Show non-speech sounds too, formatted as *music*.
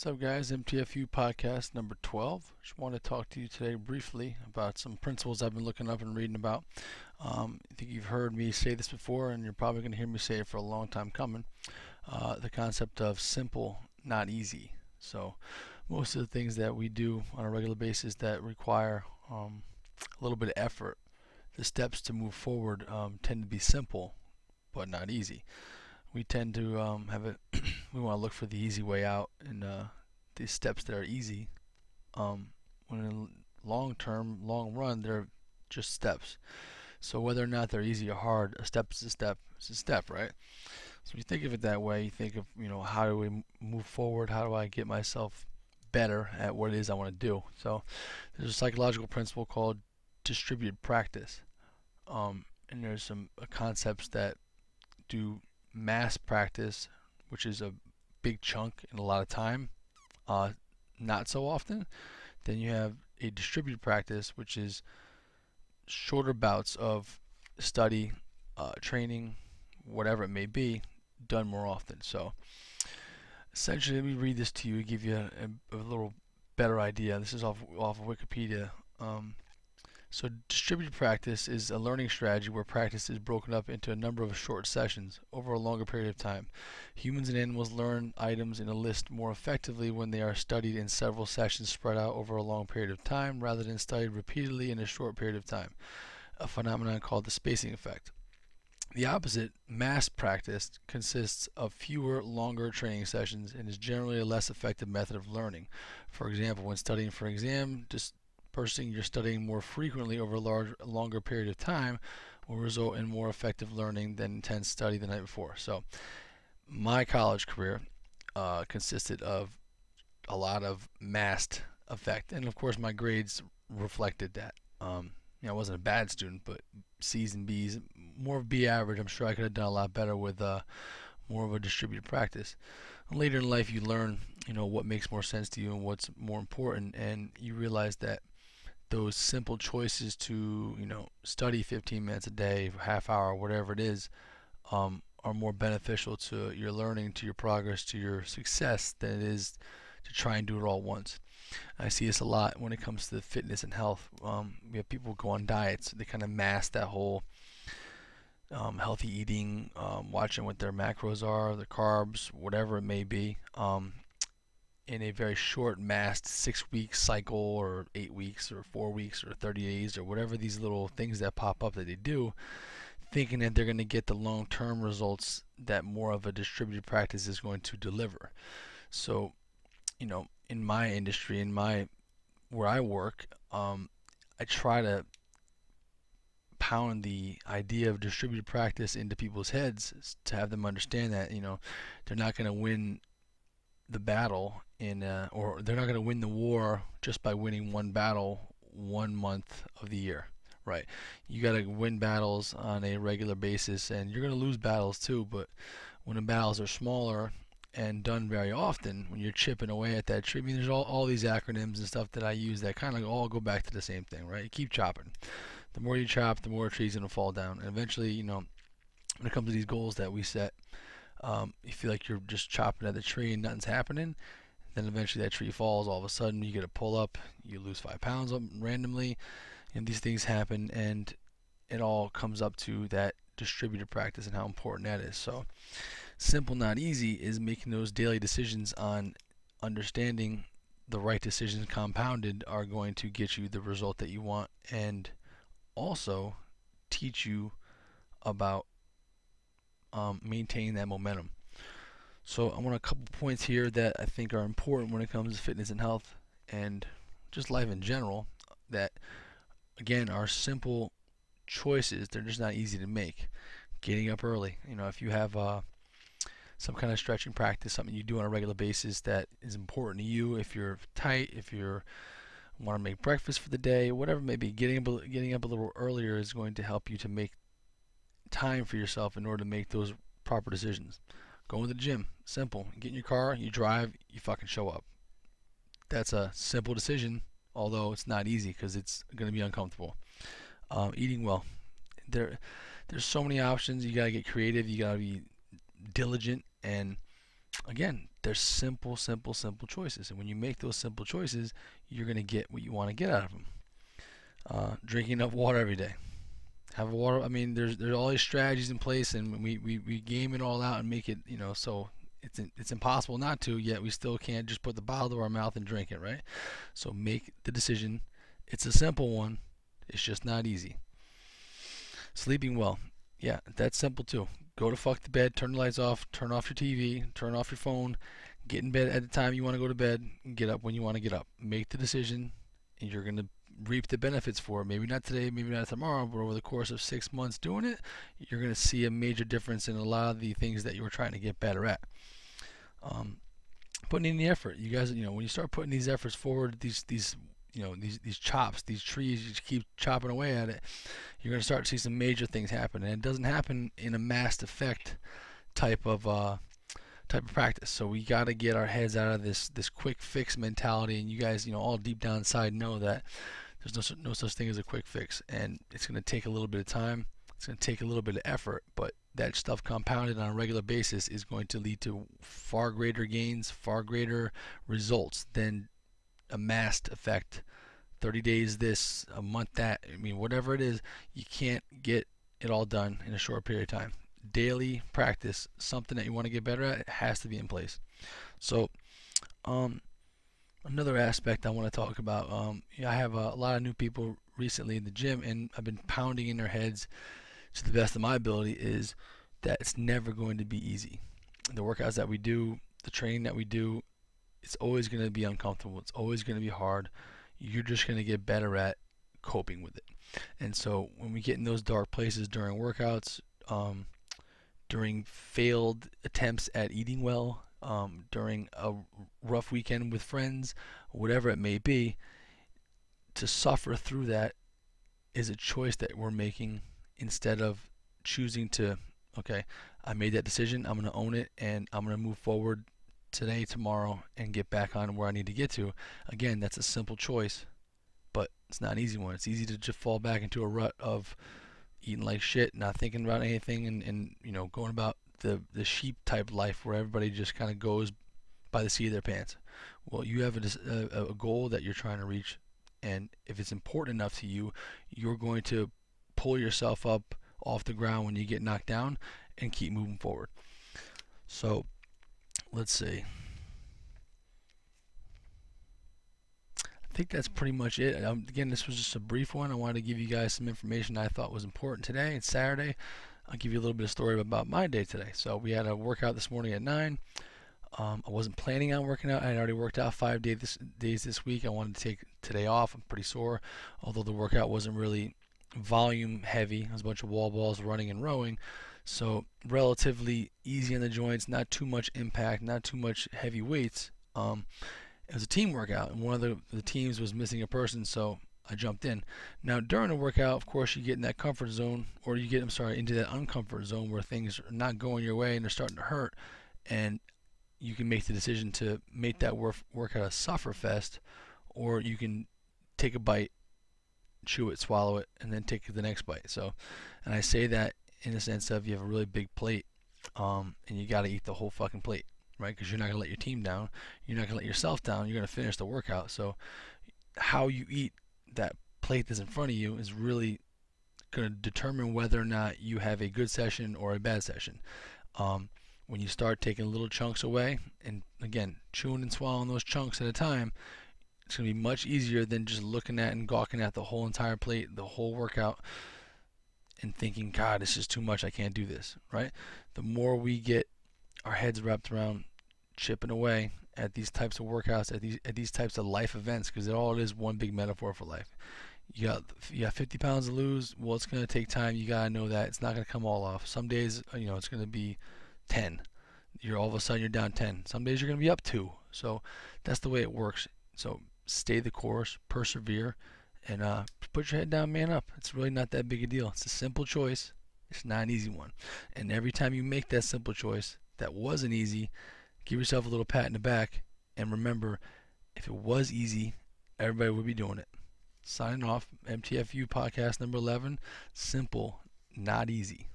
What's up, guys? MTFU podcast number 12. Just want to talk to you today briefly about some principles I've been looking up and reading about. Um, I think you've heard me say this before, and you're probably going to hear me say it for a long time coming. Uh, the concept of simple, not easy. So, most of the things that we do on a regular basis that require um, a little bit of effort, the steps to move forward um, tend to be simple, but not easy we tend to um, have it. *clears throat* we want to look for the easy way out and uh, these steps that are easy. Um, when in long term, long run, they're just steps. So whether or not they're easy or hard, a step is a step. It's a step, right? So you think of it that way. You think of you know how do we move forward? How do I get myself better at what it is I want to do? So there's a psychological principle called distributed practice, um, and there's some uh, concepts that do mass practice, which is a big chunk and a lot of time, uh, not so often. Then you have a distributed practice, which is shorter bouts of study, uh, training, whatever it may be, done more often. So essentially, let me read this to you, give you a, a little better idea. This is off off of Wikipedia. Um, so distributed practice is a learning strategy where practice is broken up into a number of short sessions over a longer period of time. Humans and animals learn items in a list more effectively when they are studied in several sessions spread out over a long period of time rather than studied repeatedly in a short period of time, a phenomenon called the spacing effect. The opposite, mass practice, consists of fewer, longer training sessions and is generally a less effective method of learning. For example, when studying for an exam, just person you're studying more frequently over a large, longer period of time will result in more effective learning than intense study the night before. So, my college career uh, consisted of a lot of massed effect, and of course, my grades reflected that. Um, you know, I wasn't a bad student, but C's and B's, more of B average. I'm sure I could have done a lot better with uh, more of a distributed practice. Later in life, you learn, you know, what makes more sense to you and what's more important, and you realize that those simple choices to you know study 15 minutes a day, half hour, whatever it is, um, are more beneficial to your learning, to your progress, to your success than it is to try and do it all once. I see this a lot when it comes to fitness and health. Um, we have people go on diets; they kind of mask that whole um, healthy eating, um, watching what their macros are, their carbs, whatever it may be. In a very short massed six week cycle or eight weeks or four weeks or 30 days or whatever these little things that pop up that they do thinking that they're going to get the long term results that more of a distributed practice is going to deliver. So you know in my industry in my where i work um, i try to pound the idea of distributed practice into people's heads to have them understand that you know they're not going to win the battle in uh, or they're not going to win the war just by winning one battle one month of the year right? You got to win battles on a regular basis and you're going to lose battles too but when the battles are smaller and done very often when you're chipping away at that tree I mean there's all, all these acronyms and stuff that I use that kind of all go back to the same thing right? You keep chopping. The more you chop the more tree's going to fall down and eventually you know when it comes to these goals that we set um, you feel like you're just chopping at the tree and nothing's happening. Then eventually that tree falls. All of a sudden you get a pull up. You lose five pounds randomly, and these things happen. And it all comes up to that distributed practice and how important that is. So simple, not easy, is making those daily decisions on understanding the right decisions compounded are going to get you the result that you want and also teach you about um, maintain that momentum. So I want a couple points here that I think are important when it comes to fitness and health and just life in general that again are simple choices they're just not easy to make getting up early you know if you have uh, some kind of stretching practice something you do on a regular basis that is important to you if you're tight if you're want to make breakfast for the day whatever it may be getting up, getting up a little earlier is going to help you to make time for yourself in order to make those proper decisions. Going to the gym, simple. Get in your car, you drive, you fucking show up. That's a simple decision, although it's not easy because it's going to be uncomfortable. Um, eating well, there, there's so many options. You gotta get creative. You gotta be diligent, and again, They're simple, simple, simple choices. And when you make those simple choices, you're going to get what you want to get out of them. Uh, drinking enough water every day. Have a water. I mean, there's there's all these strategies in place, and we, we, we game it all out and make it, you know, so it's it's impossible not to. Yet we still can't just put the bottle to our mouth and drink it, right? So make the decision. It's a simple one. It's just not easy. Sleeping well. Yeah, that's simple too. Go to fuck the bed, turn the lights off, turn off your TV, turn off your phone, get in bed at the time you want to go to bed, get up when you want to get up. Make the decision, and you're to reap the benefits for it. Maybe not today, maybe not tomorrow, but over the course of six months doing it, you're going to see a major difference in a lot of the things that you were trying to get better at. Um, putting in the effort. You guys, you know, when you start putting these efforts forward, these these you know these these chops, these trees, you just keep chopping away at it, you're going to start to see some major things happen. And it doesn't happen in a mass effect type of uh, type of practice. So we got to get our heads out of this this quick fix mentality. And you guys, you know, all deep down inside know that there's no no such thing as a quick fix, and it's going to take a little bit of time. It's going to take a little bit of effort, but that stuff compounded on a regular basis is going to lead to far greater gains, far greater results than a massed effect 30 days this a month that i mean whatever it is you can't get it all done in a short period of time daily practice something that you want to get better at has to be in place so um, another aspect i want to talk about um, i have a, lot of new people recently in the gym and i've been pounding in their heads to the best of my ability is that it's never going to be easy the workouts that we do the training that we do it's always going to be uncomfortable. It's always going to be hard. You're just going to get better at coping with it. And so when we get in those dark places during workouts, um, during failed attempts at eating well, um, during a rough weekend with friends, whatever it may be, to suffer through that is a choice that we're making instead of choosing to, okay, I made that decision, I'm going to own it, and I'm going to move forward today, tomorrow, and get back on where I need to get to. Again, that's a simple choice, but it's not an easy one. It's easy to just fall back into a rut of eating like shit, not thinking about anything, and, and you know going about the the sheep type life where everybody just kind of goes by the seat of their pants. Well, you have a, a, goal that you're trying to reach, and if it's important enough to you, you're going to pull yourself up off the ground when you get knocked down and keep moving forward. So let's see. I think that's pretty much it. Um, again, this was just a brief one. I wanted to give you guys some information I thought was important today. It's Saturday. I'll give you a little bit of story about my day today. So we had a workout this morning at 9. Um, I wasn't planning on working out. I had already worked out five day this, days this week. I wanted to take today off. I'm pretty sore, although the workout wasn't really volume heavy. It was a bunch of wall balls running and rowing. So relatively easy on the joints, not too much impact, not too much heavy weights. Um, it was a team workout, and one of the, the teams was missing a person, so I jumped in. Now during the workout, of course, you get in that comfort zone, or you get, I'm sorry, into that uncomfort zone where things are not going your way and they're starting to hurt, and you can make the decision to make that work, workout a suffer fest, or you can take a bite, chew it, swallow it, and then take the next bite. So, and I say that in the sense of you have a really big plate um, and you got to eat the whole fucking plate, right? Because you're not to let your team down. You're not to let yourself down. You're to finish the workout. So, how you eat that plate that's in front of you is really going to determine whether or not you have a good session or a bad session. Um, when you start taking little chunks away, and again, chewing and swallowing those chunks at a time, it's going to be much easier than just looking at and gawking at the whole entire plate, the whole workout and thinking, God, this is too much. I can't do this, right? The more we get our heads wrapped around chipping away at these types of workouts, at these at these types of life events, because it all is one big metaphor for life. You got you got 50 pounds to lose. Well, it's gonna take time. You gotta know that it's not gonna come all off. Some days, you know, it's gonna be 10. You're all of a sudden you're down 10. Some days you're gonna be up two. So that's the way it works. So stay the course, persevere, and uh, put your head down, man up. It's really not that big a deal. It's a simple choice. It's not an easy one. And every time you make that simple choice that wasn't easy, give yourself a little pat in the back. And remember, if it was easy, everybody would be doing it. Signing off, MTFU podcast number 11. Simple, not easy.